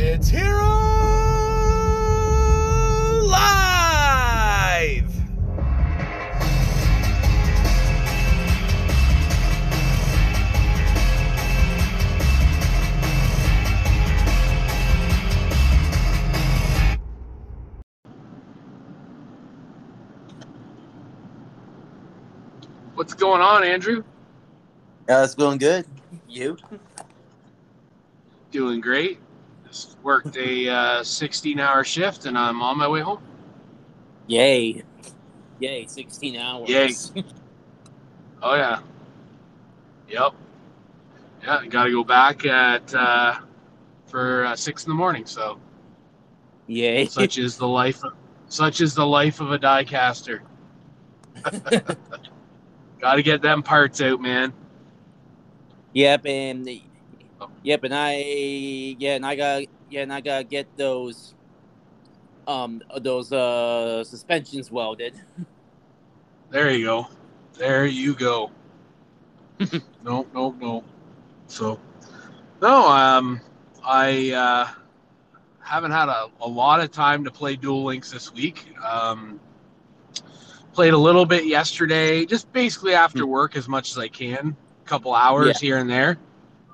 It's Hero Live! What's going on, Andrew? Uh, it's going good. You? Doing great. Just worked a uh, 16 hour shift and I'm on my way home. Yay. Yay, 16 hours. Yay. Oh, yeah. Yep. Yeah, got to go back at uh, for uh, six in the morning. So, Yay. such is the life. Of, such is the life of a diecaster. got to get them parts out, man. yep, and yep, and I yeah, and I got yeah, and I gotta get those um those uh suspensions welded. There you go. There you go. no, no, no. So, no, um, I uh, haven't had a, a lot of time to play Duel Links this week. Um, played a little bit yesterday, just basically after work as much as I can, a couple hours here and there.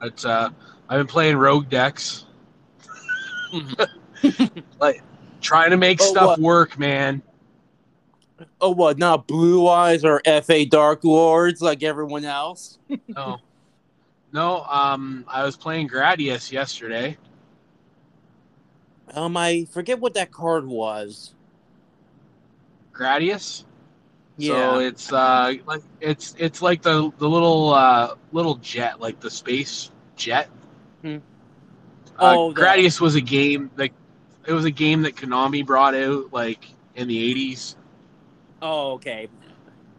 But uh, I've been playing Rogue decks, like trying to make Oh, stuff what? work, man. Oh what, not blue eyes or FA Dark Lords like everyone else? No. No, um, I was playing Gradius yesterday. Um I forget what that card was. Gradius. Yeah. So it's uh like it's it's like the the little uh little jet, like the space jet. Hmm. Uh, Oh, Gradius was a game like it was a game that Konami brought out like in the eighties. Oh, okay.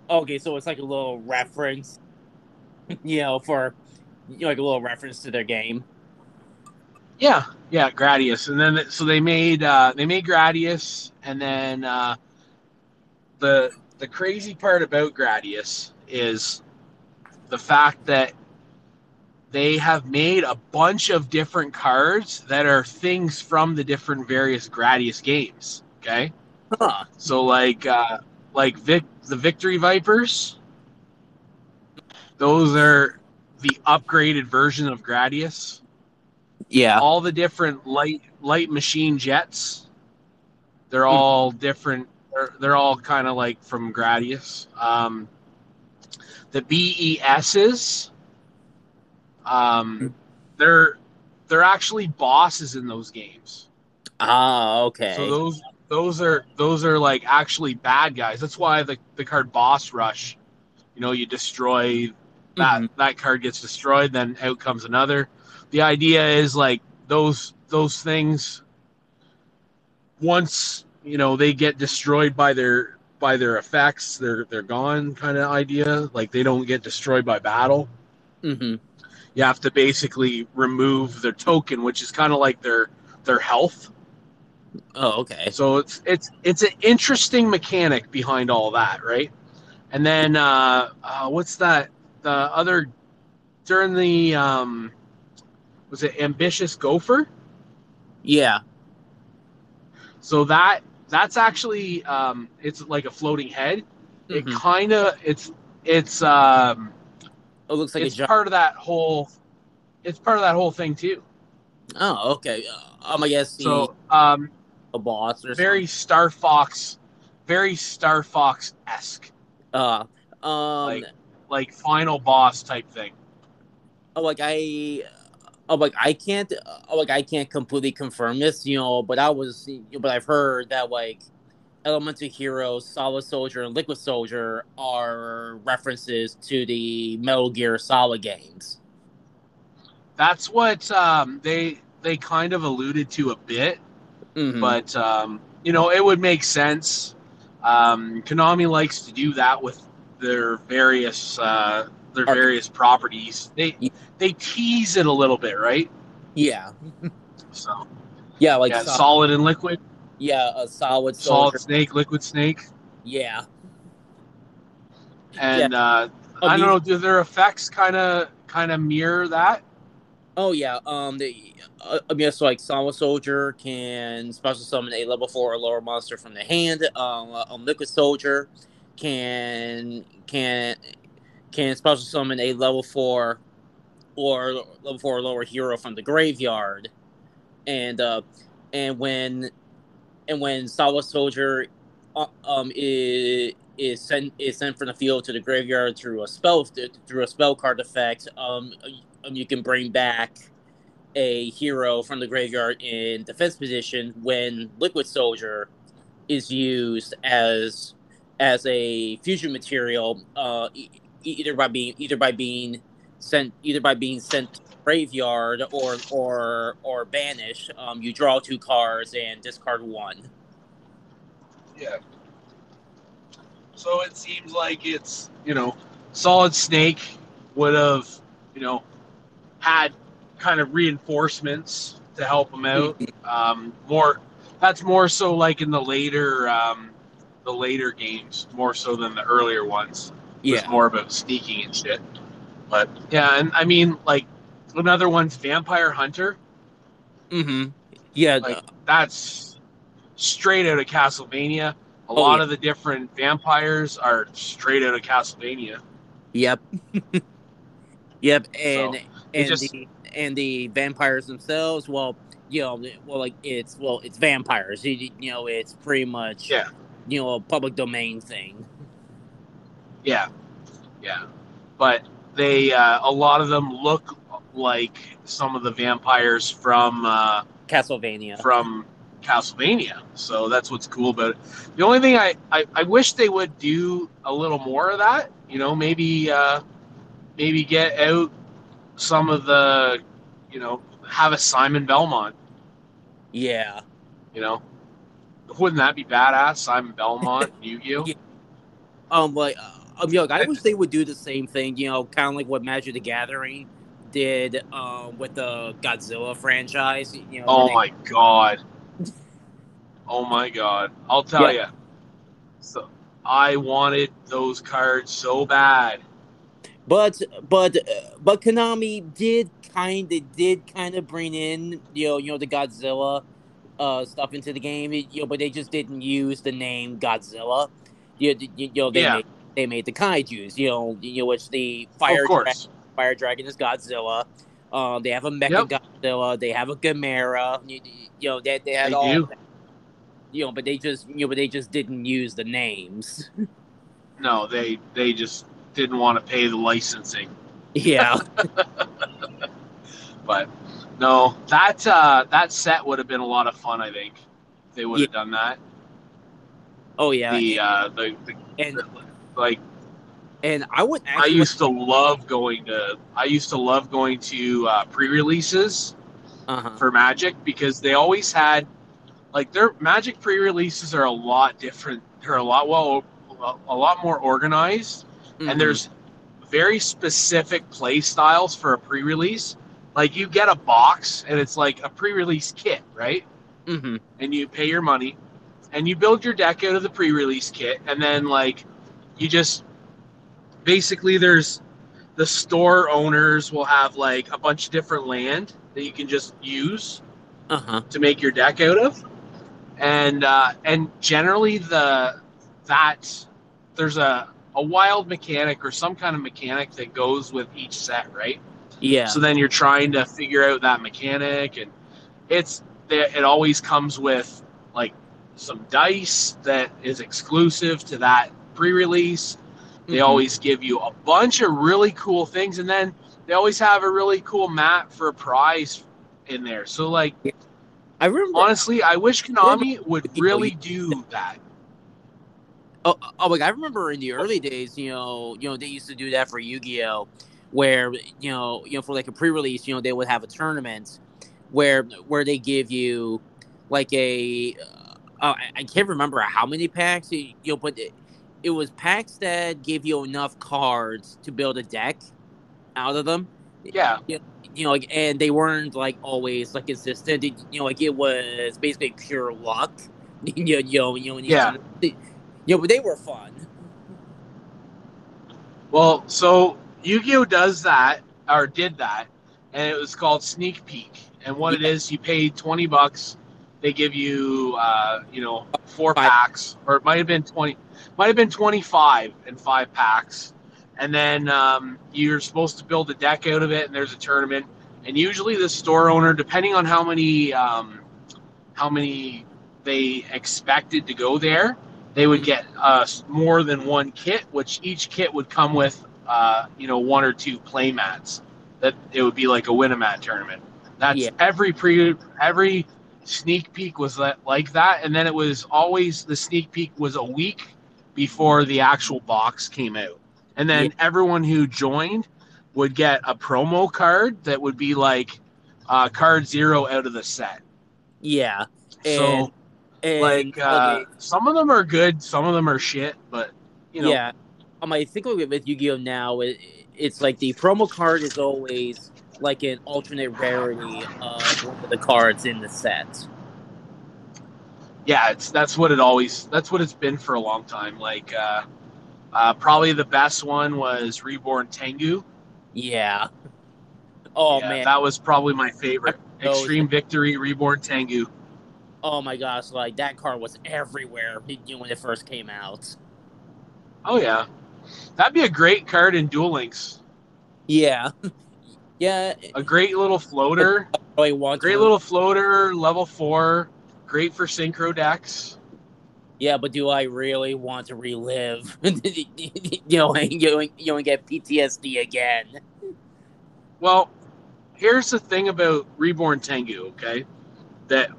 Okay, so it's like a little reference, you know, for you know, like a little reference to their game. Yeah, yeah, Gradius, and then so they made uh, they made Gradius, and then uh, the the crazy part about Gradius is the fact that they have made a bunch of different cards that are things from the different various Gradius games. Okay, Huh. so like uh, like Vic the Victory Vipers, those are the upgraded version of Gradius Yeah. all the different light light machine jets they're all different they're, they're all kind of like from gradius um, the bes's um, they're they're actually bosses in those games. Ah, okay. so those those are those are like actually bad guys. That's why the, the card boss rush you know you destroy that Mhm. that card gets destroyed then out comes another. The idea is like those those things once you know they get destroyed by their by their effects they're they're gone kind of idea. Like they don't get destroyed by battle. Hmm you have to basically remove their token which is kind of like their their health Oh, okay. so it's it's it's an interesting mechanic behind all that, right? And then uh, uh, what's that? The other during the um, was it ambitious Gofer? Yeah. So that that's actually um, it's like a floating head. It Mhm. kind of it's it's um, Oh, looks like it's part of that whole it's part of that whole thing too. Oh, okay. Um, I guess So um, a boss or very Star Fox, very Star Fox esque, something. Uh, um, like like final boss type thing. oh, like I, oh, like I can't, oh, like I can't completely confirm this, you know, but I was, but I've heard that like Elemental Heroes, Solid Soldier, and Liquid Soldier are references to the Metal Gear Solid games. That's what um, they they kind of alluded to a bit, Mhm. but um, you know it would make sense. Um, Konami likes to do that with their various uh, their various properties. They they tease it a little bit, right? yeah, So yeah, like yeah, Sol- solid and liquid, yeah, a Solid solid Soldier, snake, liquid snake, yeah. and uh, Oh, I don't know. Do their effects kind of kind of mirror that? Oh yeah, um, the uh, I mean, so like Solid Soldier can special summon a level four or lower monster from the hand. Um, uh, um Liquid Soldier can can can special summon a level four or level four or lower hero from the graveyard, and uh, and when and when Solid Soldier uh, um is is sent is sent from the field to the graveyard through a spell through a spell card effect, um, um you can bring back a hero from the graveyard in defense position when Liquid Soldier is used as as a fusion material, uh, either by being either by being sent either by being sent graveyard or or or banished. Um, you draw two cards and discard one. Yeah. So it seems like it's you know, Solid Snake would have you know had kind of reinforcements to help him out. Um, more that's more so like in the later um, the later games, more so than the earlier ones. Yeah. It's more about sneaking and shit. But yeah, and I mean like another one's Vampire Hunter. Mm-hmm. Yeah. Like that's straight out of Castlevania. A Oh, lot yeah. of the different vampires are straight out of Castlevania. Yep. yep. And So, and just- the and the vampires themselves, well, you know, well, like it's well, it's vampires. You, you know, it's pretty much Yeah. you know a public domain thing. Yeah, yeah, but they uh, a lot of them look like some of the vampires from uh, Castlevania. from Castlevania. So that's what's cool about it. The only thing I, I, I wish they would do a little more of that. You know, maybe uh, maybe get out some of the, you know, have a Simon Belmont. Yeah. You know, wouldn't that be badass? Simon Belmont, Yu-Gi-Oh. Yeah. Um, like, uh, um, you like, I wish they would do the same thing. You know, kind of like what Magic the Gathering did um, with the Godzilla franchise. You know, Oh they- my god. Oh my god. I'll tell you. So I wanted those cards so bad. But but uh, but Konami did kind of did kind of bring in you know you know the Godzilla uh stuff into the game. You know, but they just didn't use the name Godzilla. You, you, you know they Yeah. made they made the kaiju's. You know you know which the fire course. Fire Dragon is Godzilla. Um, they have a Mecha Yep. Godzilla. They have a Gamera. You, you know, they, they had They all. do. that. You know, but they just you know, but they just didn't use the names. No, they they just didn't want to pay the licensing. Yeah, But no, that uh, that set would have been a lot of fun. I think if they would have done that. oh yeah, The uh, the, the and like and I would I used to love going to I used to love going to uh, pre-releases uh-huh. for Magic because they always had like their Magic pre-releases are a lot different. They're a lot well a lot more organized Mhm. and there's very specific play styles for a pre-release. Like you get a box and it's like a pre-release kit, right? Mhm. And you pay your money and you build your deck out of the pre-release kit and then like you just basically there's the store owners will have like a bunch of different land that you can just use uh-huh. to make your deck out of and uh, and generally the that there's a a wild mechanic or some kind of mechanic that goes with each set right Yeah. so then you're trying to figure out that mechanic and it's it always comes with like some dice that is exclusive to that pre-release they Mhm. always give you a bunch of really cool things and then they always have a really cool map for a prize in there so like I remember. honestly i wish konami would really do that Oh, oh, like I remember in the early days, you know, you know, they used to do that for Yu-Gi-Oh, where you know, you know, for like a pre-release, you know, they would have a tournament where where they give you like a, uh, I, I can't remember how many packs, you know, but it, was packs that gave you enough cards to build a deck out of them. yeah you know, like, and they weren't like always like consistent. It, you know, like it was basically pure luck. you know, you know, you when you- Yeah. they- you know, but they were fun. well so yu-gi-oh does that or did that and it was called Sneak Peek. And what it is, you pay twenty bucks. They give you, uh, you know, four Five. packs, or it might have been twenty, might have been twenty-five and five packs. And then um, you're supposed to build a deck out of it, and there's a tournament. And usually, the store owner, depending on how many, um, how many they expected to go there, they would get uh, more than one kit, which each kit would come with, uh, you know, one or two play mats. That it would be like a Winamat tournament. That's Yeah. every pre every sneak peek was that, like that, and then it was always the sneak peek was a week before the actual box came out, and then Yeah. everyone who joined would get a promo card that would be like uh, card zero out of the set. Yeah. so And like uh, okay, some of them are good, some of them are shit, but you know, yeah. Um, I think with with Yu-Gi-Oh now, it, it's like the promo card is always like an alternate rarity of one of the cards in the set. yeah, it's that's what it always that's what it's been for a long time. Like uh, uh, probably the best one was Reborn Tengu. Yeah. Oh Yeah, man. that was probably my favorite. Extreme Victory Reborn Tengu. Oh my gosh! Like that card was everywhere when it first came out. Oh yeah, that'd be a great card in Duel Links. Yeah. Yeah. A great little floater. Oh, I want Great to- little floater, level four. Great for synchro decks. Yeah, but do I really want to relive? you know, you know, you know, and get PTSD again. Well, here's the thing about Reborn Tengu, okay? That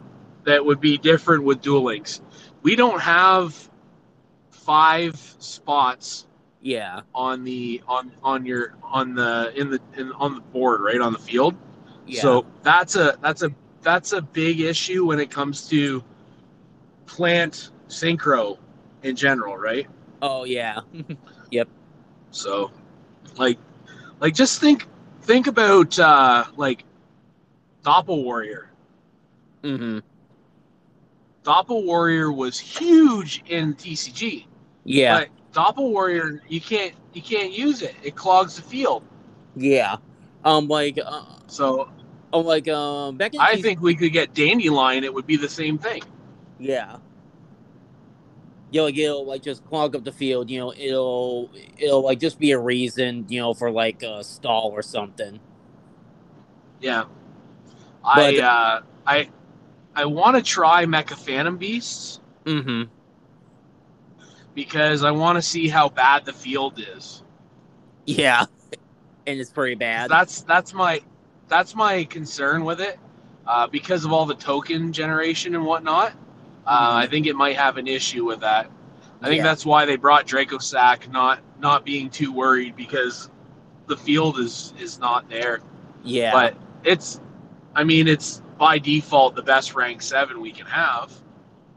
that would be different with Duel Links. We don't have five spots Yeah. on the on on your on the in the in, on the board, right on the field. Yeah. So that's a that's a that's a big issue when it comes to plant synchro in general, right? oh yeah. Yep. So, like, like just think think about uh, like Doppel Warrior. mm-hmm Doppel Warrior was huge in TCG, Yeah. Doppel Warrior you can't you can't use it. It clogs the field. Yeah. Um, like, uh, So oh, like, um, back in I think we could get Dandylion. It would be the same thing. yeah. You know, like it'll like just clog up the field. You know, it'll it'll like just be a reason. You know, for like a stall or something. Yeah. I But- uh, I I want to try Mecha Phantom Beasts Mm-hmm. Because I want to see how bad the field is. Yeah. And it's pretty bad. That's that's my that's my concern with it uh, because of all the token generation and whatnot. Uh, I think it might have an issue with that. I think Yeah. that's why they brought Dracossack, not not being too worried because the field is is not there. yeah. But it's, I mean, it's by default the best rank seven we can have.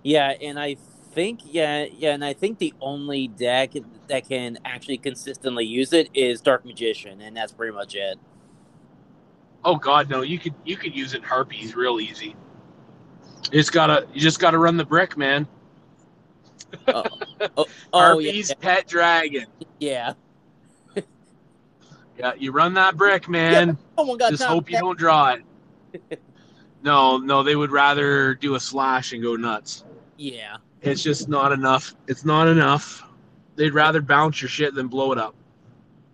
Yeah, and I think yeah, yeah, and I think the only deck that can actually consistently use it is Dark Magician, and that's pretty much it. Oh God, no! You could you could use it in Harpies real easy. You just gotta you just gotta run the brick, man. Oh, oh, oh, oh Harpies yeah, pet dragon. yeah. Yeah, you run that brick, man. Oh my god! just hope you don't draw it. No, no, they would rather do a slash and go nuts. Yeah, It's just not enough. It's not enough. They'd rather bounce your shit than blow it up.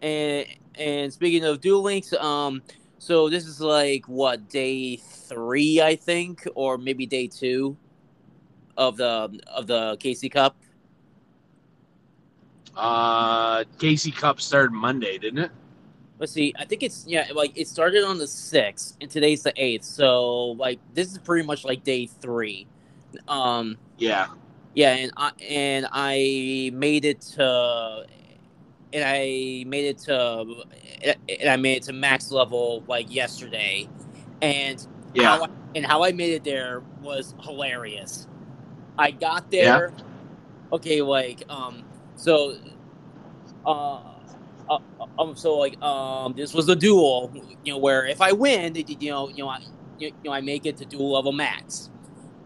and and speaking of Duel Links, um, so this is like what day three, I think, or maybe day two of the of the KC Cup. Uh, KC Cup started Monday, didn't it? Let's see. I think it's yeah, like it started on the sixth, and today's the eighth. So like this is pretty much like day three. Um, Yeah. Yeah, and I and I made it to, and I made it to, and I made it to max level like yesterday, and Yeah. how I, and how I made it there was hilarious. I got there. Okay, like um, so, uh, uh, um, so like um, this was a duel, you know, where if I win, you know, you know, I, you know, I make it to dual level max,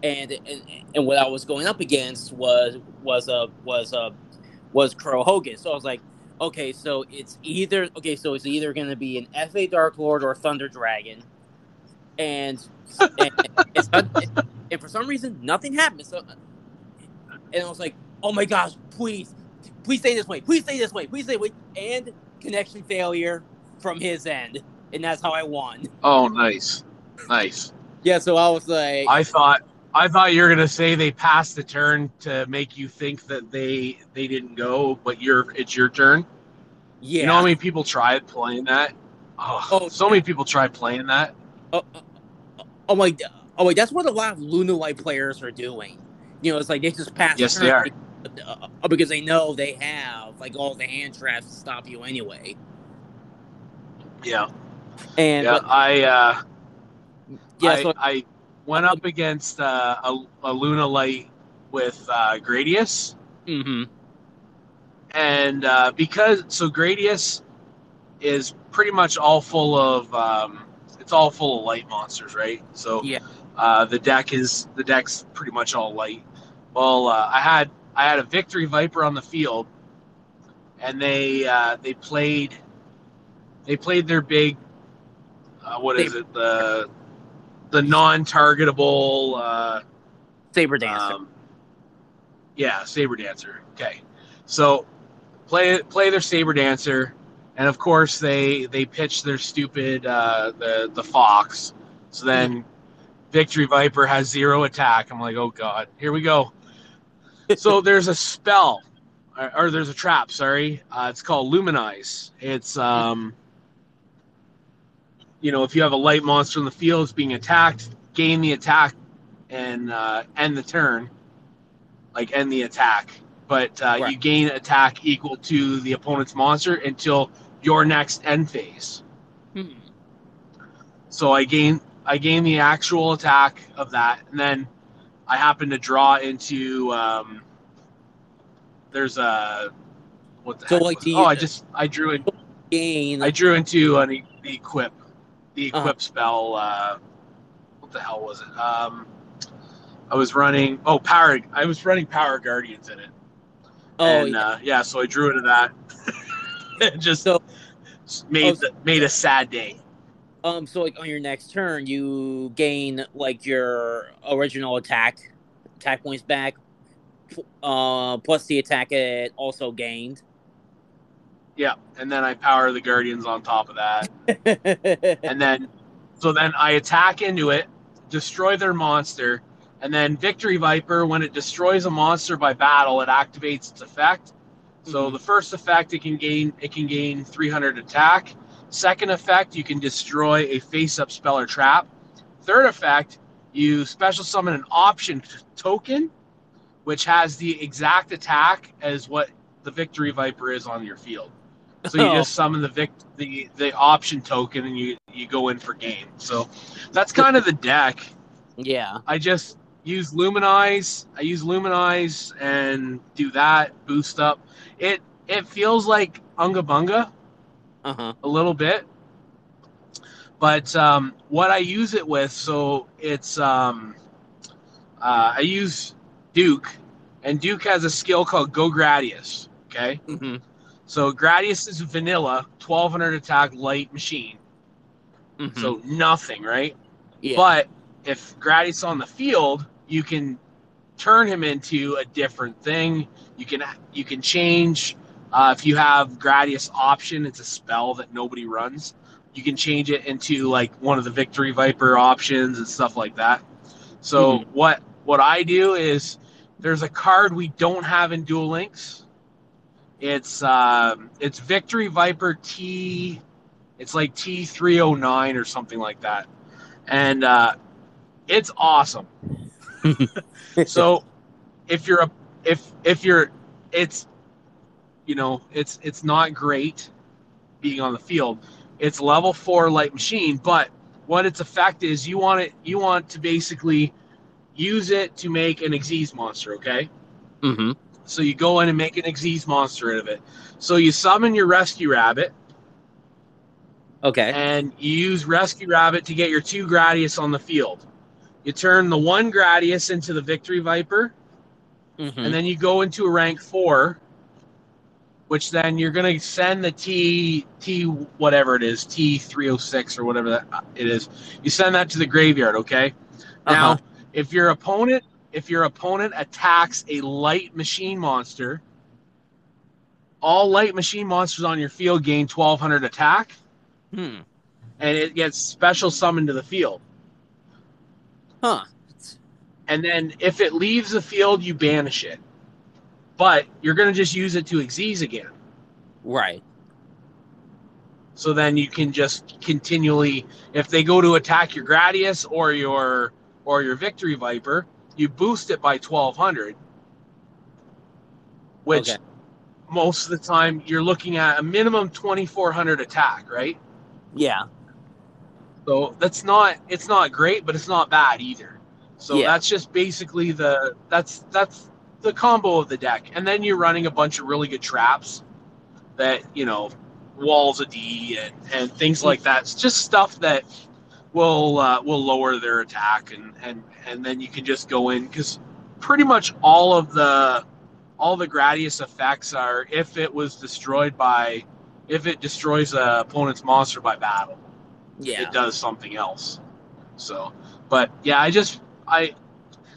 and and, and what I was going up against was was a was a was Crow Hogan. So I was like, Okay, so it's either okay, so it's either going to be an FA Dark Lord or Thunder Dragon, and and, not, and for some reason nothing happened. So, and I was like, oh my gosh, please, please stay this way, please stay this way, please stay way, and connection failure from his end, and that's how I won. Oh, nice, nice. Yeah, so I was like, I thought I thought you were gonna say they passed the turn to make you think that they they didn't go, but you're it's your turn. yeah, You know how many people tried playing that? Oh, Oh, so many people tried playing that. oh, oh, oh my, oh wait, that's what a lot of Luna Light players are doing. You know, it's like they just pass. Yes, turn they are. uh, because they know they have like all the hand traps to stop you anyway. Yeah, And yeah. but- I uh, yeah, I, so I went up against uh, a, a Luna Light with uh, Gradius, hmm and uh, because so Gradius is pretty much all full of um, it's all full of light monsters, right? So Yeah. uh, the deck is the deck's pretty much all light. Well, uh, I had I had a Victory Viper on the field, and they uh, they played they played their big uh, what is it the the non-targetable uh, Saber Dancer. um, yeah, Saber Dancer. Okay, so play play their Saber Dancer, and of course they they pitch their stupid uh, the the Fox. So then Victory Viper has zero attack. I'm like, oh god, here we go. so there's a spell, or, or there's a trap. Sorry, uh, it's called Luminize. It's um, you know, if you have a light monster in the field, it's being attacked, gain the attack and uh, end the turn, like end the attack. But uh, Right. you gain attack equal to the opponent's monster until your next end phase. Hmm. So I gain I gain the actual attack of that, and then I happen to draw into um, there's a what the So, heck like, do oh I just I drew in Gain. I drew into an e- the equip the equip Uh-huh. spell. Uh, what the hell was it? Um, I was running oh power I was running power guardians in it. oh, and yeah. uh, yeah, so I drew into that. it just So- made oh, the, made a sad day. um. So like on your next turn, you gain like your original attack, attack points back, uh, plus the attack it also gained. Yeah, and then I power the guardians on top of that, and then so then I attack into it, destroy their monster, and then Victory Viper, when it destroys a monster by battle, it activates its effect. So Mhm. the first effect it can gain it can gain 300 attack. Second effect you can destroy a face-up spell or trap. Third effect you special summon an option token, which has the exact attack as what the Victory Viper is on your field. So you Oh. just summon the vic the the option token and you you go in for game. So that's kind of the deck. yeah. I just use Luminize. I use Luminize and do that boost up. It it feels like Unga Bunga Uh huh. a little bit, but um, what I use it with, so it's um, uh, I use Duke, and Duke has a skill called Go Gradius. Okay, hmm so Gradius is vanilla, 1200 attack, light machine, so nothing, right? Mm-hmm. yeah. But if Gradius on the field, you can turn him into a different thing. You can you can change uh, if you have Gradius option. It's a spell that nobody runs. You can change it into like one of the Victory Viper options and stuff like that. So Mhm. what what I do is there's a card we don't have in Duel Links. It's um, it's Victory Viper T. It's like T three oh nine or something like that, and uh, it's awesome. so if you're a if if you're it's you know it's it's not great being on the field. It's level four light machine, but what its effect is you want it you want to basically use it to make an Xyz monster, okay? hmm So you go in and make an Xyz monster out of it. So you summon your rescue rabbit Okay. and you use rescue rabbit to get your two Gradius on the field. You turn the one Gradius into the victory viper, hmm and then you go into a rank four, which then you're going to send the T T whatever it is T three hundred six or whatever that uh, it is. You send that to the graveyard. Okay. Now, Uh-huh. if your opponent if your opponent attacks a light machine monster, all light machine monsters on your field gain twelve hundred attack, Hmm. and it gets special summoned to the field. Huh. and then if it leaves the field, you banish it. But you're going to just use it to Xyz again. Right. So then you can just continually, if they go to attack your Gradius or your or your Victory Viper, you boost it by 1200, which Okay. most of the time you're looking at a minimum 2400 attack, right? Yeah. So that's not it's not great, but it's not bad either. So Yeah. that's just basically the that's that's the combo of the deck, and then you're running a bunch of really good traps that you know walls of D and and things like that. It's just stuff that will uh, will lower their attack, and and and then you can just go in because pretty much all of the all the Gradius effects are if it was destroyed by if it destroys a opponent's monster by battle Yeah. it does something else. So, but yeah, I just I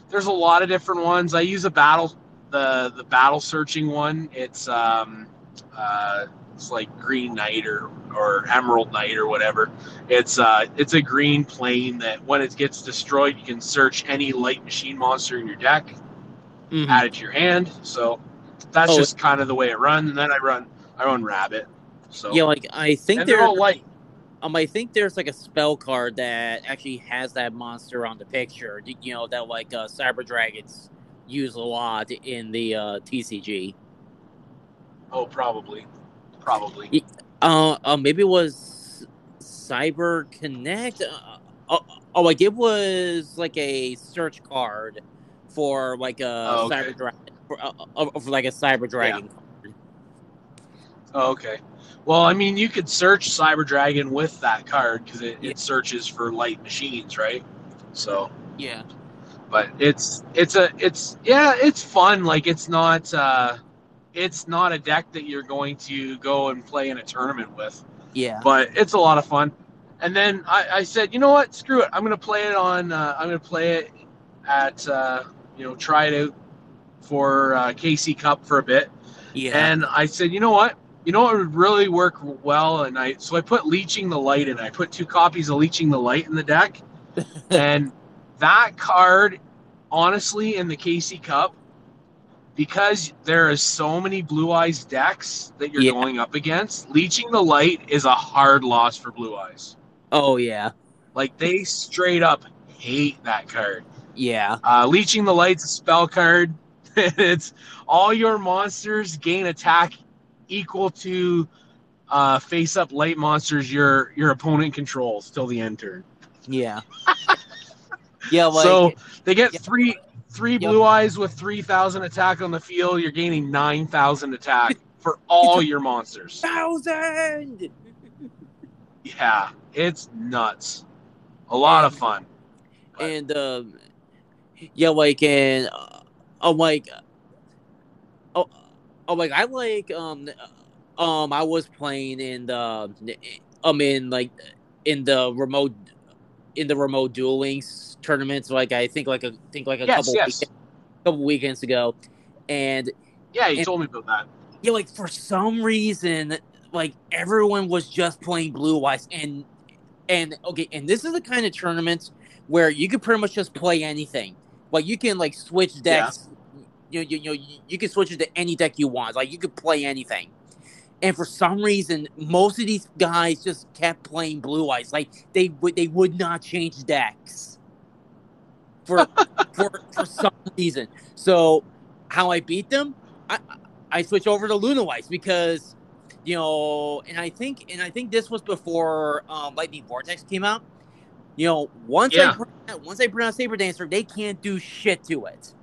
there's a lot of different ones. I use a battle the the battle searching one. It's um uh it's like Green Knight or or Emerald Knight or whatever. It's uh it's a green plane that when it gets destroyed, you can search any light machine monster in your deck, Mhm. add it to your hand. So that's Oh. just kind of the way it runs. And then I run I run Rabbit. So Yeah, like I think they're there, all light. um, I think there's like a spell card that actually has that monster on the picture. You know that like uh, Cyber Dragons use a lot in the uh, TCG. Oh, probably, probably. Uh, uh maybe it was Cyber Connect. Uh, uh, oh, like it was like a search card for like a Oh, okay. Cyber Dragon for, uh, uh, for like a Cyber Dragon card. Oh, okay. Well, I mean, you could search Cyber Dragon with that card because it, Yeah. it searches for light machines, right? So, Yeah. but it's it's a it's yeah, it's fun. Like it's not uh, it's not a deck that you're going to go and play in a tournament with, Yeah. but it's a lot of fun. And then I, I said, you know what? Screw it. I'm gonna play it on. Uh, I'm gonna play it at uh, you know try it out for uh, KC Cup for a bit. Yeah. And I said, you know what? You know what would really work well? And I so I put Leeching the Light in. I put two copies of Leeching the Light in the deck, and that card, honestly, in the KC Cup, because there is so many Blue Eyes decks that you're Yeah. going up against, Leeching the Light is a hard loss for Blue Eyes. oh yeah. Like they straight up hate that card. Yeah. Uh, Leeching the Light's a spell card. it's all your monsters gain attack equal to uh, face up light monsters your your opponent controls till the end turn. Yeah. yeah. Like. so they get yeah. three three Yep. blue eyes with three thousand attack on the field. You're gaining nine thousand attack for all your monsters. thousand. Yeah, it's nuts. A lot of fun. But- and um, yeah, like and uh, I'm like, oh, oh, like I like um, um, I was playing in the, um, in like in the remote, in the remote dueling s- tournaments. Like I think like a think like a Yes, couple yes. week- couple weekends ago, and Yeah, you and- told me about that. yeah, like for some reason, like everyone was just playing blue eyes, and and okay, and this is the kind of tournament where you can pretty much just play anything. Like you can like switch decks. You, you you know you, you can switch it to any deck you want. Like you could play anything. And for some reason, most of these guys just kept playing blue eyes. Like they would they would not change decks for for for some reason. So how I beat them, I I switch over to Luna Lights because you know, and I think and I think this was before um, Lightning Vortex came out. You know, once Yeah. I once I bring out Saber Dancer, they can't do shit to it.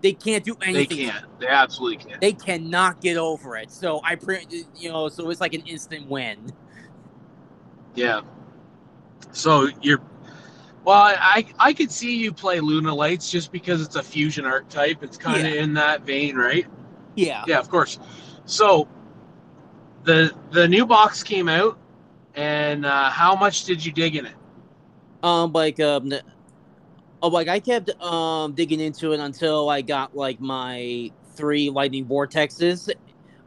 They can't do anything. They can't. They absolutely can't. They cannot get over it. So I pre, you know, so it's like an instant win. Yeah. So you're well, I I could see you play Luna Lights just because it's a fusion archetype. It's kind of in that vein, right? Yeah. Yeah, of course. So the the new box came out, and uh, how much did you dig in it? Um, like um, oh, like I kept um digging into it until I got like my three lightning vortexes.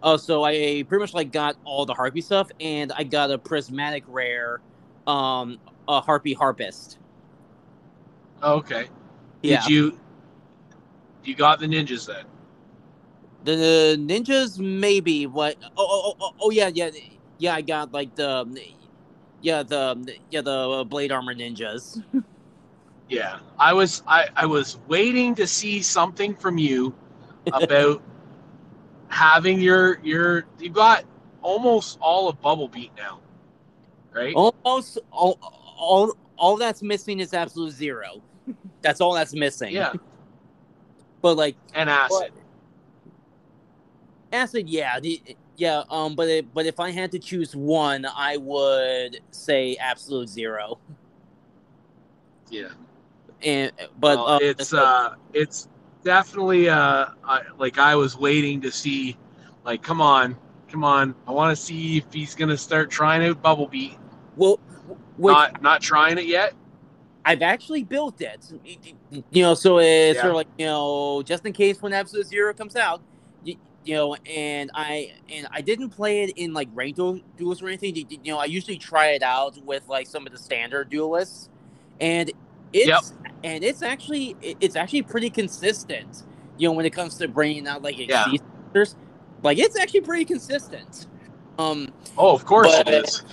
Uh, so I pretty much like got all the harpy stuff, and I got a prismatic rare, um, a harpy harpist. Okay. Yeah, Did you you got the ninjas then? the ninjas maybe. What? Oh, oh, oh, oh, yeah, yeah, yeah. I got like the, yeah, the yeah the blade armor ninjas. Yeah. I was I, I was waiting to see something from you about having your your you got almost all of Bubble Beat now. Right? Almost all, all, all that's missing is absolute zero. That's all that's missing. Yeah. But like And acid. acid, yeah, the, yeah. Um, but it, but if I had to choose one, I would say absolute zero. Yeah. And but Well, uh, it's uh it's definitely uh I, like I was waiting to see like come on come on I want to see if he's gonna start trying out Bubble Beat well, not not trying it yet I've actually built it. You know, so it's Yeah. sort of like you know, just in case when Absolute Zero comes out, you, you know, and I and I didn't play it in like ranked du- duels or anything. You, you know, I usually try it out with like some of the standard duelists, and it's Yep. And it's actually it's actually pretty consistent. You know, when it comes to bringing out like Yeah. like it's actually pretty consistent. Um, oh of course But- it is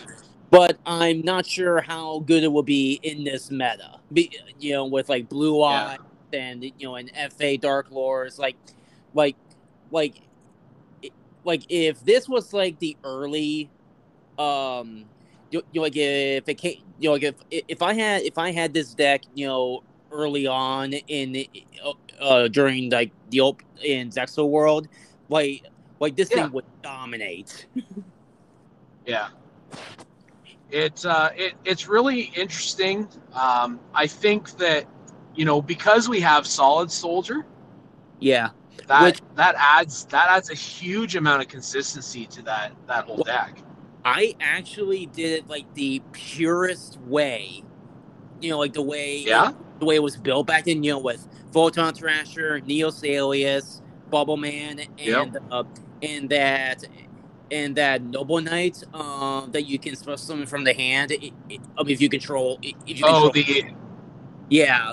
but I'm not sure how good it will be in this meta. Be, you know, with like Blue Yeah. Eye and you know, and FA Dark Lords, like, like, like, like if this was like the early, um, you, you know, like if it came, you know, like if if I had if I had this deck, you know, early on in uh during like the op- in Zexal world, like like this Yeah. thing would dominate. yeah it's uh it, it's really interesting um I think that you know because we have Solid Soldier Yeah. that Which- that adds that adds a huge amount of consistency to that that whole Well, deck I actually did it like the purest way. You know, like the way Yeah? The way it was built back then, you know, with Photon Thrasher, Neos Alius, Bubble Man, and Yep. uh, and that and that Noble Knight um that you can spell summon from the hand i i I mean, if you control if you oh control the yeah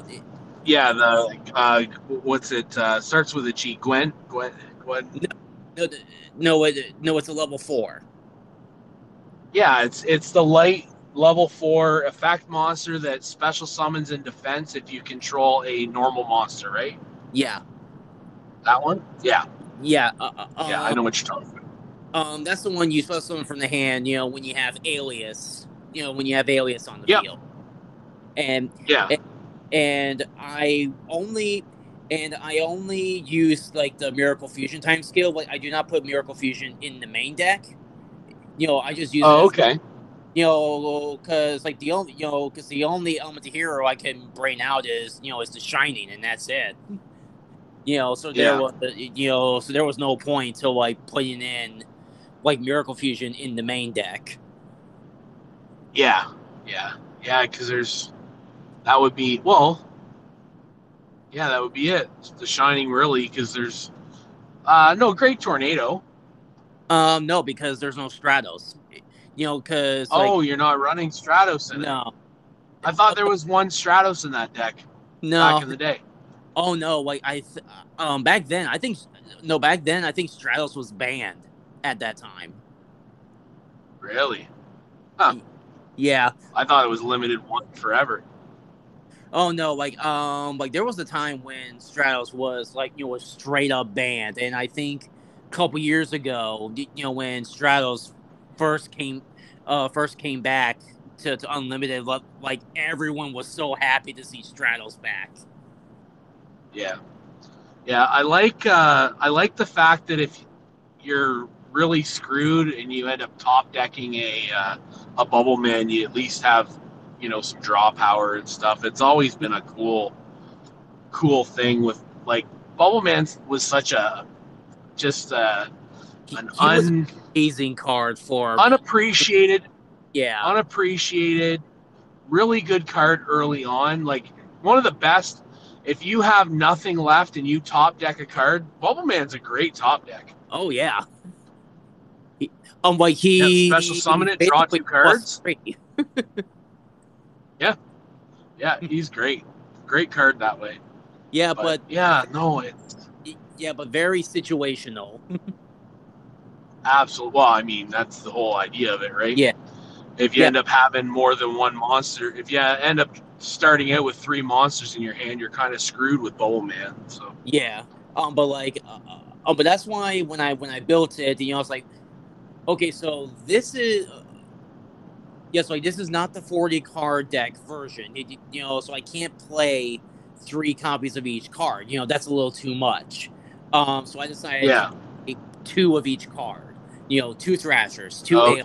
Yeah, the uh, what's it? Uh, starts with a G. Gwen. Gwen. Gwen. no no it, no it's a level four Yeah, it's it's the light level four effect monster that special summons in defense if you control a normal monster, right? yeah That one. Yeah, yeah uh, uh, yeah, I know what you're talking about. Um, that's the one you spell summon from the hand. You know, when you have Alius. You know, when you have Alius on the Yep. field. And Yeah, and I only and I only use like the Miracle Fusion time skill. Like I do not put Miracle Fusion in the main deck. You know, I just use. Oh, okay. You know, because like the only you know because the only element of hero I can bring out is you know is the Shining, and that's it. You know, so there Yeah. was you know so there was no point to like putting in like Miracle Fusion in the main deck. Yeah, yeah, yeah. Because there's that would be well. Yeah, that would be it. The shining really, because there's uh no great tornado. Um, no, because there's no Stratos. You know, because like oh, you're not running Stratos in it. no, I thought there was one Stratos in that deck no, back in the day. oh no, like I, th- um, back then I think no, back then I think Stratos was banned at that time. Really? Yeah. I thought it was limited one forever. Oh no, like um, like there was a time when Stratos was like you know was straight up banned, and I think a couple years ago, you know when Stratos first came, uh, first came back to, to Unlimited, like everyone was so happy to see Stratos back. Yeah, yeah. I like uh, I like the fact that if you're really screwed and you end up top decking a uh, a bubble man, you at least have you know some draw power and stuff. It's always been a cool cool thing with like bubble man was such a just uh, an he was un amazing card for unappreciated, yeah. unappreciated, really good card early on. Like one of the best. If you have nothing left and you top deck a card, Bubble Man's a great top deck. Oh yeah. He, um, like he Yeah, special summon it, draw two cards. yeah, Yeah, he's great. Great card that way. Yeah, But, but yeah, no, it's yeah, but very situational. absolute. Well, I mean, that's the whole idea of it, right? Yeah. If you Yeah. end up having more than one monster, if you end up starting out with three monsters in your hand, you're kind of screwed with Bubble Man. So Yeah. Um, but like, uh, uh, um, but that's why when I when I built it, you know, it's like, okay, so this is, uh, yes, like this is not the forty card deck version. It, you know, so I can't play three copies of each card. You know, that's a little too much. Um, so I decided yeah, two of each card. You know, two Thrashers, two okay,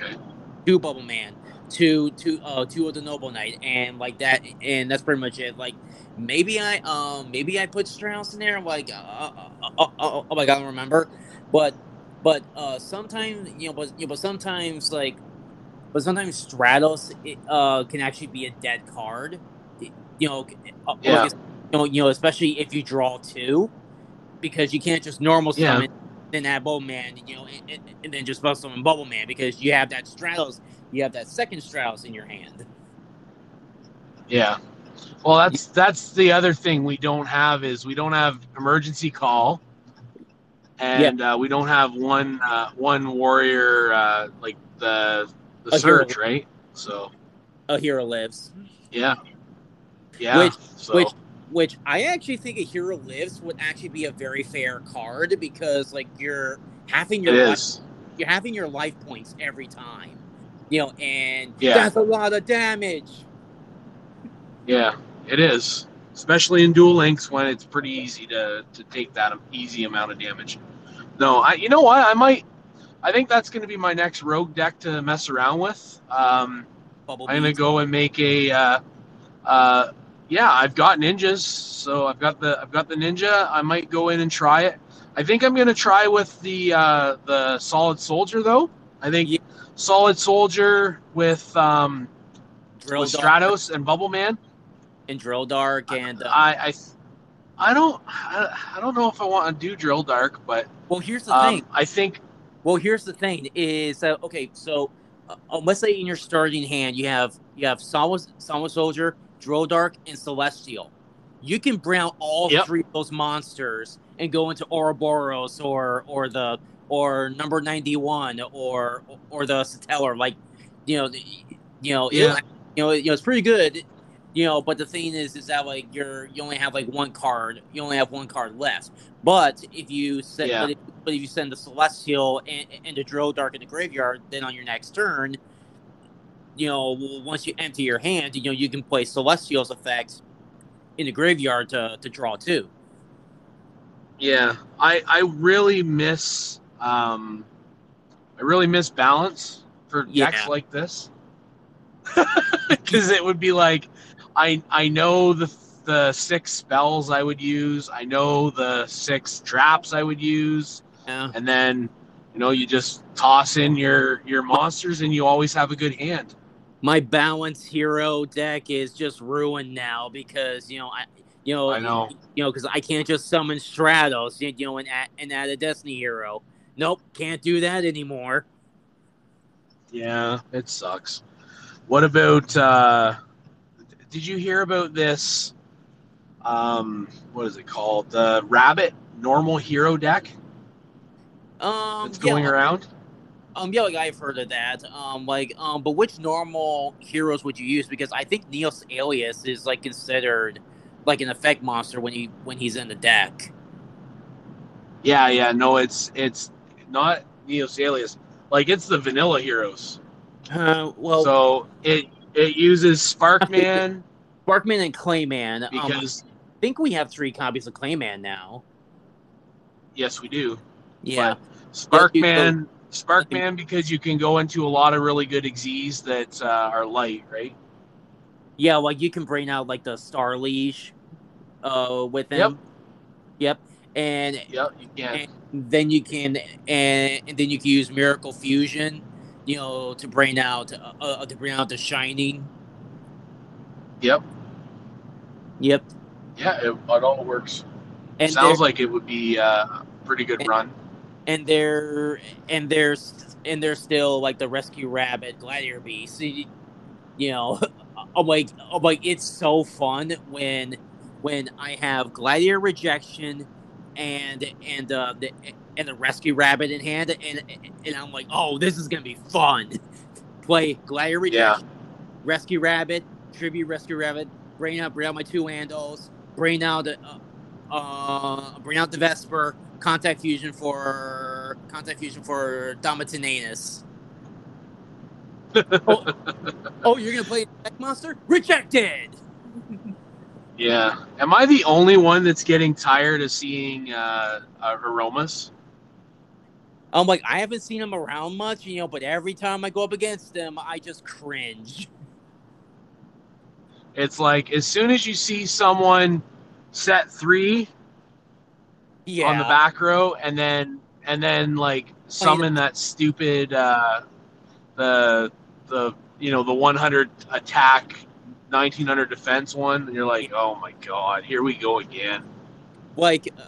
two Bubble Man, two two uh two of the Noble Knight, and like that, and that's pretty much it. Like maybe I um maybe I put Stratos in there. Like uh, uh, uh, uh, uh, oh my god, I don't remember, but but uh sometimes you know but you know, but sometimes like but sometimes Stratos it, uh can actually be a dead card. You know, uh, Yeah. like, you know, you know, especially if you draw two, because you can't just normal Yeah. Then add Bubble Man, you know, and, and, and then just spell summon Bubble Man because you have that Stratos, you have that second Stratos in your hand. yeah. Well, that's that's the other thing we don't have is we don't have emergency call, and uh, we don't have one uh, one warrior uh, like the the A hero. right? So A hero lives, yeah, yeah. Which- so, which which I actually think a hero lives would actually be a very fair card because like you're having your life, you're having your life points every time, you know, and Yeah. that's a lot of damage. Yeah, it is. Especially in Duel Links when it's pretty easy to, to take that easy amount of damage. No, I you know what? I might I think that's going to be my next rogue deck to mess around with. Um, I'm going to go and make a uh, uh, yeah, I've got ninjas, so I've got the I've got the ninja. I might go in and try it. I think I'm going to try with the uh, the solid soldier though. I think Yeah. solid soldier with um, drill with dark Stratos and Bubble Man. and drill dark and uh, I, I, I don't, I, I don't know if I want to do drill dark, but well, here's the um, thing. I think Well, here's the thing: is that okay? So, uh, uh, let's say in your starting hand you have you have Solid, Solid Soldier, Drill Dark, and Celestial. You can bring out all Yep. three of those monsters and go into Ouroboros or or the or number ninety one or or the Satellar. Like, you know, the- you know, Yeah. it, you know, you know, it's pretty good. You know, but the thing is, is that like you're you only have like one card. You only have one card left. But if you set, Yeah. but, if, but if you send the Celestial and, and the Drill Dark in the graveyard, then on your next turn, you know, once you empty your hand, you know, you can play Celestial's effects in the graveyard to, to draw two. yeah, I, I really miss, um, I really miss balance for Yeah. decks like this, because it would be like, I, I know the the six spells I would use, I know the six traps I would use, Yeah. and then, you know, you just toss in your your monsters, and you always have a good hand. My balance hero deck is just ruined now because you know I you know I know. you know because I can't just summon Stratos you know and add, and add a Destiny hero. Nope, can't do that anymore. Yeah, it sucks. What about uh did you hear about this um what is it called? The rabbit normal hero deck Um, that's going yeah, around? Um, yeah, like I've heard of that. Um, like, um, but which normal heroes would you use? Because I think Neos Alius is like considered like an effect monster when he when he's in the deck. Yeah, yeah, no, it's it's not Neos Alius. Like it's the vanilla heroes. Uh, well, so it it uses Sparkman Sparkman and Clayman. Um, I think we have three copies of Clayman now. yes we do. Yeah, Sparkman Sparkman because you can go into a lot of really good exes that uh, are light, right? yeah. Like you can bring out like the Star Leash, uh, with him. Yep. Yep. And Yep, you can. And, then you can and, and then you can use Miracle Fusion, you know, to bring out uh, uh, to bring out the Shining. Yep. Yep. Yeah, it, it all works. And Sounds there- like it would be uh, a pretty good And- run. And there and there's and there's still like the rescue rabbit gladiator beast you, you know i'm like i'm like it's so fun when when i have gladiator rejection and and uh the and the rescue rabbit in hand and and i'm like oh this is gonna be fun play gladiator Yeah. rescue rabbit tribute rescue rabbit bring out bring out my two andos bring out uh, uh bring out the vesper contact fusion for contact fusion for Domitianus. oh, oh, you're gonna play Deck Monster? Rejected. Yeah. Am I the only one that's getting tired of seeing uh, uh, aromas? I'm like, I haven't seen him around much, you know, but every time I go up against him, I just cringe. It's like as soon as you see someone set three Yeah. on the back row, and then and then like summon that stupid uh, the the you know the 100 attack, 1900 defense one, and you're like, oh my god, here we go again. like uh,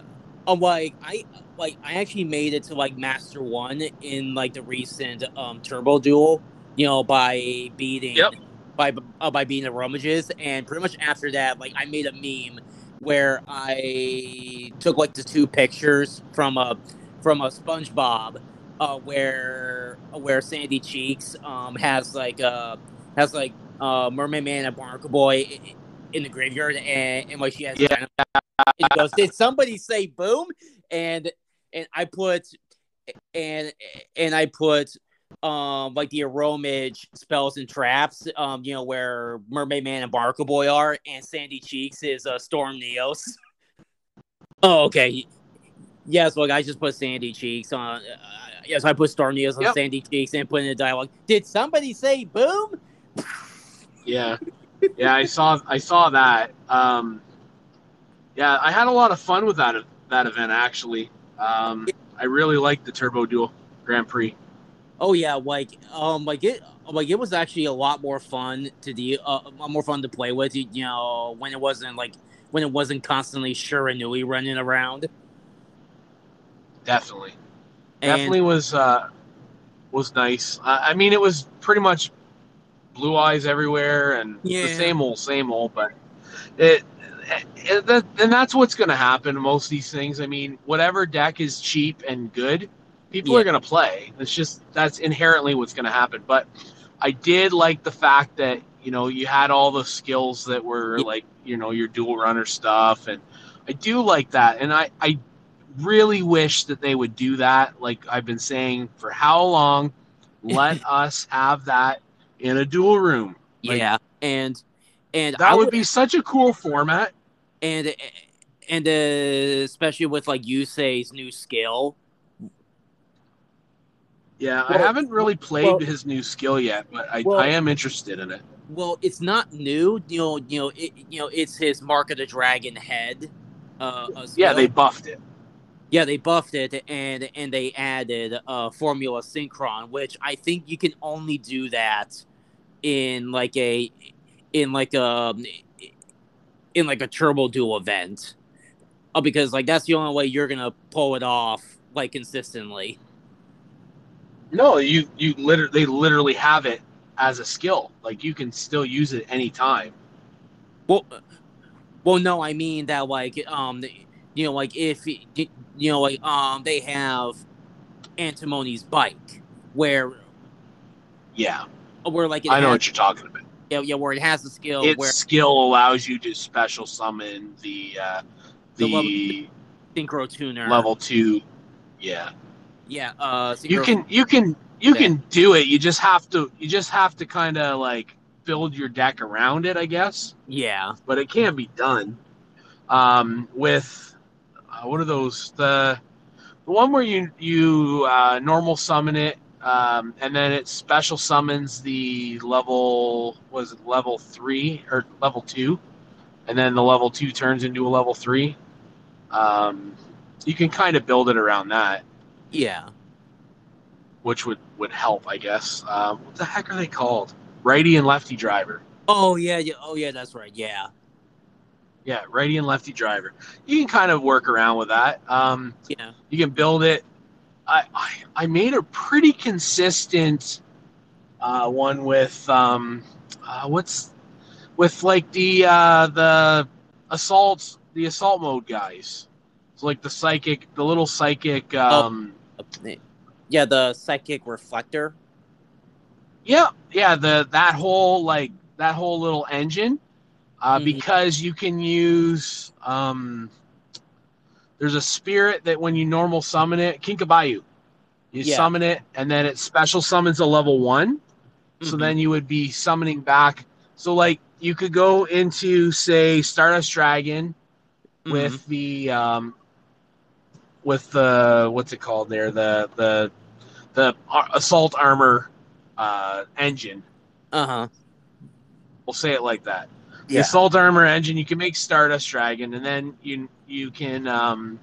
I'm like I like I actually made it to like Master One in like the recent um Turbo Duel, you know, by beating Yep. by uh, by beating the Aromages, and pretty much after that, like I made a meme where I took like the two pictures from a from a SpongeBob, uh, where where Sandy Cheeks um has like uh has like uh Mermaid Man and Barnacle Boy in the graveyard, and, and like she has Yeah. he goes, "Did somebody say boom?" And and I put and and I put um like the aromage spells and traps, um you know where Mermaid Man and Barnacle Boy are, and Sandy Cheeks is uh, Storm Neos. oh, okay. Yes, look, I just put Sandy Cheeks on. Uh, yes, I put Storm Neos on Yep. Sandy Cheeks and put in the dialogue. Did somebody say boom? Yeah, yeah, I saw I saw that. Um, yeah, I had a lot of fun with that that event actually. Um, I really liked the Turbo Duel Grand Prix. Oh yeah, like um, like it, like it was actually a lot more fun to do, uh, more fun to play with. You, know, when it wasn't like when it wasn't constantly Shiranui running around. Definitely, And, definitely was uh, was nice. I, I mean, it was pretty much blue eyes everywhere and Yeah. the same old, same old. But it, it that, and that's what's going to happen. Most of these things. I mean, whatever deck is cheap and good, people Yeah. are going to play. It's just that's inherently what's going to happen. But I did like the fact that you know you had all the skills that were Yeah. like you know your duel runner stuff, and I do like that. And I I really wish that they would do that. Like I've been saying for how long, let us have that in a duel room. Like, yeah, and and That I would be such a cool format. and and uh, especially with like Yusei's new skill. Yeah, I haven't really played well- his new skill yet, but I, Well- I am interested in it. Well, it's not new. You know, you know, it, you know, it's his Mark of the Dragon head. Uh, uh, Yeah, they buffed it. Yeah, they buffed it and and they added uh Formula Synchron, which I think you can only do that in like a in like a in like a turbo duel event. Oh, because like that's the only way you're gonna pull it off like consistently. No, you you literally they literally have it as a skill. Like you can still use it anytime. Well, well, no, I mean that like um, you know, like if you know, like um, they have Antinomy's bike where Yeah, where like I know has, what you're talking about. yeah, yeah, where it has the skill Its where skill allows you to special summon the uh, The the, level- synchro tuner level two. Yeah, Yeah, uh, you can you can you can do it. You just have to you just have to kind of like build your deck around it, I guess. Yeah, But it can be done. Um, with uh, what are those? The the one where you you uh, normal summon it um, and then it special summons the level was it level three or level two? And then the level two turns into a level three. Um, you can kind of build it around that, Yeah. which would would help, I guess. Um, what the heck are they called? Righty and lefty driver. Oh yeah, yeah. Oh yeah, that's right. Yeah. Yeah, righty and lefty driver. You can kind of work around with that. Um, Yeah. you can build it. I I, I made a pretty consistent uh, one with um, uh, what's with like the uh, the assault the assault mode guys. So like the psychic, the little psychic. Um, Yeah, the psychic reflector. Yeah, yeah. The that whole like that whole little engine, uh, Mhm. because you can use. Um, there's a spirit that when you normal summon it, Kinka-byo, you Yeah. summon it, and then it special summons a level one. So Mhm. then you would be summoning back. So like you could go into say Stardust Dragon Mhm. with the um, with the what's it called there the the the assault armor uh, engine. Uh-huh. We'll say it like that. The assault armor engine. You can make Stardust Dragon, and then you you can um,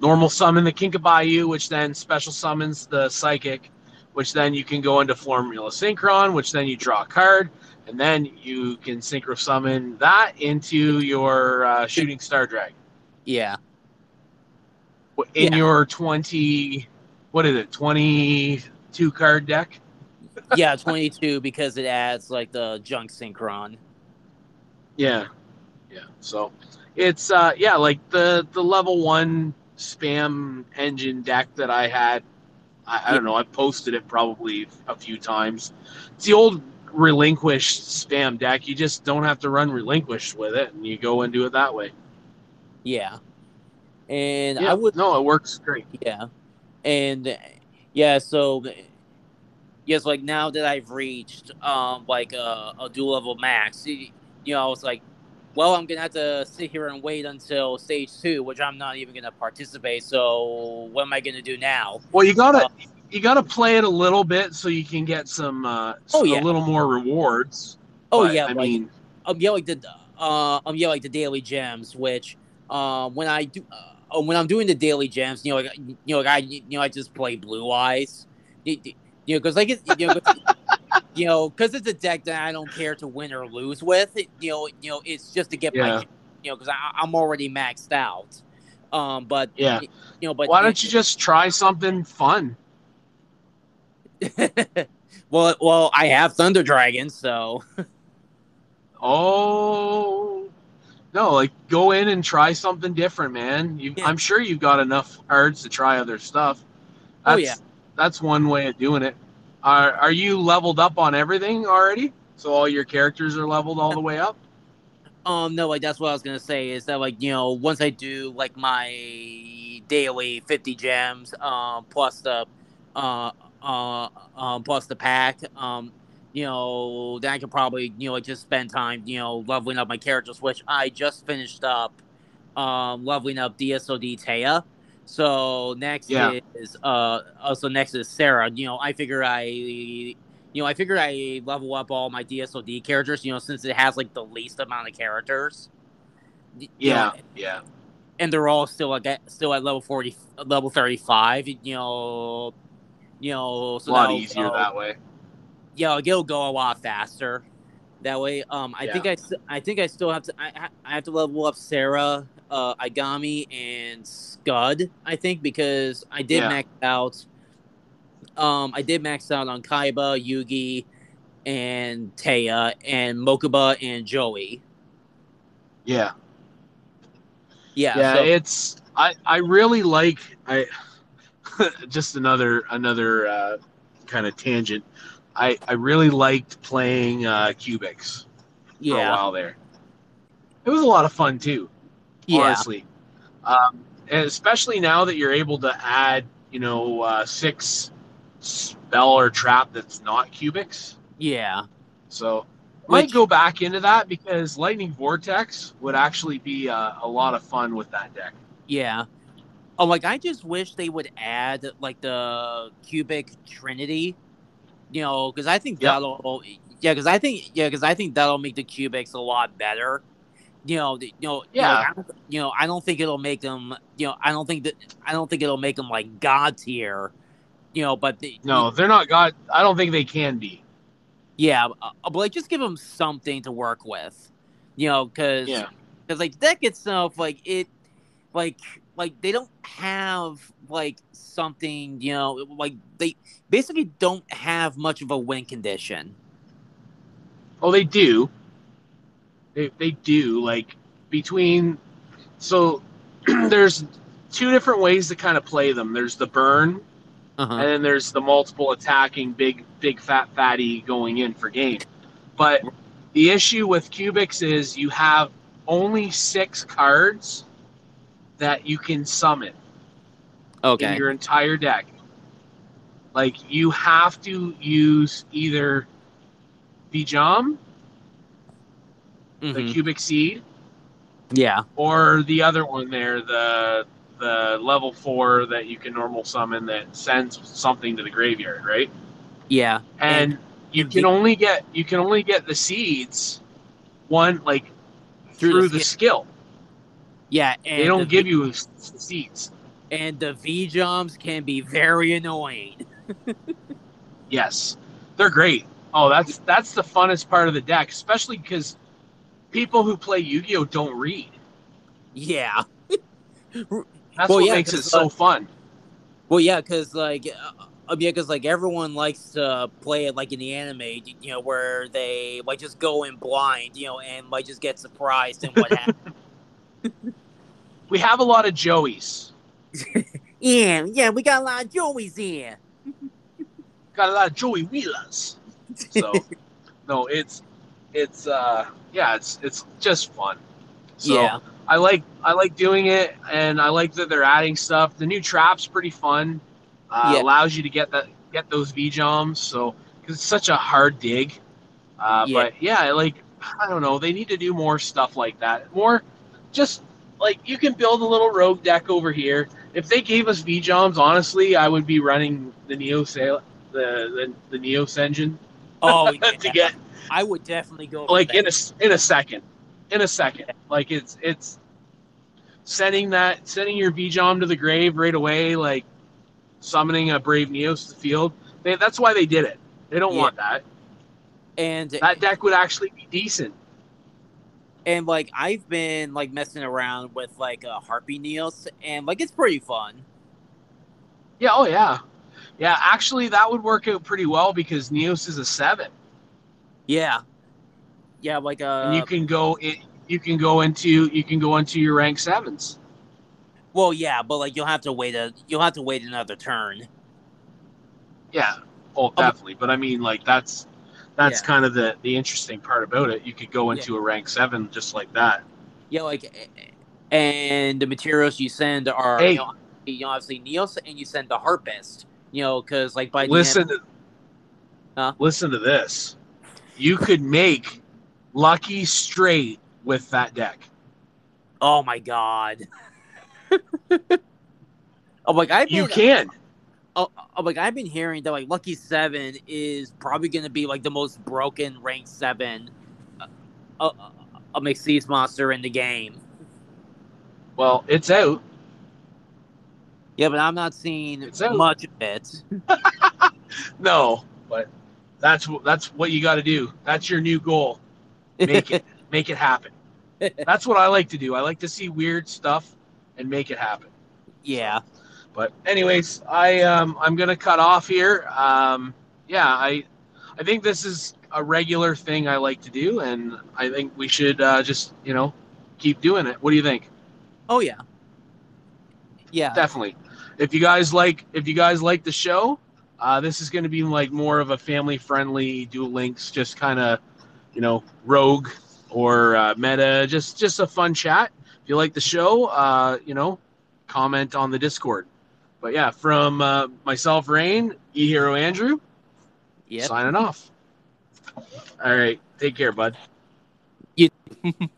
normal summon the Kinka-byo, which then special summons the Psychic, which then you can go into Formula Synchron, which then you draw a card, and then you can synchro summon that into your uh, Shooting Star Dragon. Yeah. In Yeah. your 20 what is it 22 card deck Yeah, 22 because it adds like the junk synchron. yeah yeah so it's uh yeah like the the level one spam engine deck that i had i, I don't know i posted it probably a few times it's the old relinquished spam deck you just don't have to run relinquished with it and you go and do it that way Yeah. And yeah, I would no it works great Yeah, and yeah, so yes, like now that I've reached um like a, a duel level max, you know, I was like, well, I'm gonna have to sit here and wait until stage two, which I'm not even gonna participate. So what am I gonna do now? well you gotta Uh, you gotta play it a little bit so you can get some uh Oh, a yeah. little more rewards Oh But, yeah, I like, mean, um, yeah, like the uh, um, yeah, like the daily gems, which um, when I do, uh, when I'm doing the daily gems, you know, like you know, like I, you know, I just play blue eyes, you you know, because like it, you know, you know, because it's a deck that I don't care to win or lose with. It, you know, you know, it's just to get Yeah. my, you know, because I'm already maxed out. Um, but Yeah. you know, but why don't you just try something fun? well, well, I have Thunder Dragon, so Oh no, like go in and try something different, man. You, Yeah. I'm sure you've got enough cards to try other stuff. Oh, That's, yeah. that's one way of doing it. Are are you leveled up on everything already? So all your characters are leveled all the way up? Um, no, like that's what I was gonna say is that like you know once I do like my daily fifty gems, um, plus the, uh, uh, um, plus the pack, um, you know, then I could probably you know just spend time you know leveling up my characters, which I just finished up, um, leveling up DSOD Taya. So next Yeah. is uh, also next is Sarah. You know, I figure I you know, I figured I level up all my DSOD characters, you know, since it has like the least amount of characters. Yeah, know, yeah. and they're all still like at, still at level forty, level thirty five. You know, you know, so a lot easier that way. Yeah, like, it'll go a lot faster that way. Um, I think I, s- I think I still have to. I, I have to level up Sarah, uh, Aigami, and Scud. I think because I did Yeah. max out. Um, I did max out on Kaiba, Yugi, and Taya, and Mokuba and Joey. Yeah. Yeah, yeah so- it's i i really like i just another another uh kind of tangent i i really liked playing uh cubics for a yeah, while there. It was a lot of fun too yeah, honestly. Um and especially now that you're able to add you know uh six spell or trap that's not cubics. Yeah. so might Which- go back into that because lightning vortex would actually be uh, a lot of fun with that deck. Yeah. Oh, like I just wish they would add like the cubic trinity, you know, because I think Yep. that'll yeah, because I think yeah, because I think that'll make the cubics a lot better. You know, you know, Yeah. You know, I don't, you know, I don't think it'll make them. You know, I don't think that I don't think it'll make them like god tier. You know, but the, No, they're not God. I don't think they can be. yeah, uh, but like just give them something to work with. You know, because Yeah. because like deck itself, like it, like like they don't have like something. You know, like they basically don't have much of a win condition. Oh, they do. They they do like between. So there's two different ways to kind of play them. There's the burn, Uh-huh. and then there's the multiple attacking, big big fat fatty going in for game. But the issue with cubics is you have only six cards that you can summon. in Okay. your entire deck. Like you have to use either Vijam, the Mhm. cubic seed, Yeah. or the other one there, the the level four that you can normal summon that sends something to the graveyard, right? Yeah. And, you can the- only get you can only get the seeds one like Through through, the the, skill. Yeah. And They don't the give V- you seats. and the V jumps can be very annoying. Yes, they're great. Oh, that's that's the funnest part of the deck, especially because people who play Yu-Gi-Oh don't read. Yeah. That's Well, what yeah, makes it so uh, fun. Well, yeah, because like, uh, yeah, because like everyone likes to play it like in the anime, you know, where they like just go in blind, you know, and like just get surprised and what happens. We have a lot of Joeys. yeah, yeah, we got a lot of Joeys here. Got a lot of Joey Wheelers. So, no, it's it's uh yeah, it's it's just fun. So yeah, I like I like doing it, and I like that they're adding stuff. The new trap's pretty fun. Uh, Yeah. Allows you to get that get those V jumps. So because it's such a hard dig. Uh, Yeah. But yeah, like I don't know. They need to do more stuff like that. More, just like you can build a little rogue deck over here. If they gave us V jumps, honestly, I would be running the Neo Sail, the the, the Neos engine oh, yeah. to get I would definitely go like in a in a second, in a second. Like it's it's sending that sending your Vijam to the grave right away, like summoning a brave Neos to the field. They, that's why they did it. They don't Yeah. want that. and That deck would actually be decent. And like I've been like messing around with like a Harpy Neos, and like it's pretty fun. Yeah. Oh yeah. Yeah. Actually, that would work out pretty well because Neos is a seven, Yeah, yeah, like uh, and you can go it. You can go into you can go into your rank sevens. well, yeah, but like you'll have to wait a you'll have to wait another turn. Yeah. Oh, definitely. But I mean, like that's that's Yeah. kind of the the interesting part about it. You could go into a rank seven just like that. Yeah, like, and the materials you send are Hey. you, know, you know, obviously Neos, and you send the Harpist. You know, because like by Listen, end, to, Huh? listen to this. You could make lucky straight with that deck. oh my god. oh, like I've You can. Oh, oh, like I've been hearing that like Lucky Seven is probably going to be like the most broken rank seven, uh, uh, a Xyz monster in the game. Well, it's out. Yeah, but I'm not seeing much of it. No, but that's that's what you got to do. That's your new goal. Make it make it happen. That's what I like to do. I like to see weird stuff and make it happen. yeah. But anyways, I um, I'm gonna cut off here. Um, yeah, I I think this is a regular thing I like to do, and I think we should uh, just you know keep doing it. What do you think? Oh yeah. Yeah. Definitely. If you guys like if you guys like the show, uh, this is going to be like more of a family friendly Duel Links, just kind of you know rogue or uh, meta, just just a fun chat. If you like the show, uh, you know, comment on the Discord. But yeah, from uh, myself, Rain, E Hero Andrew, Yep. signing off. All right, take care, bud. You-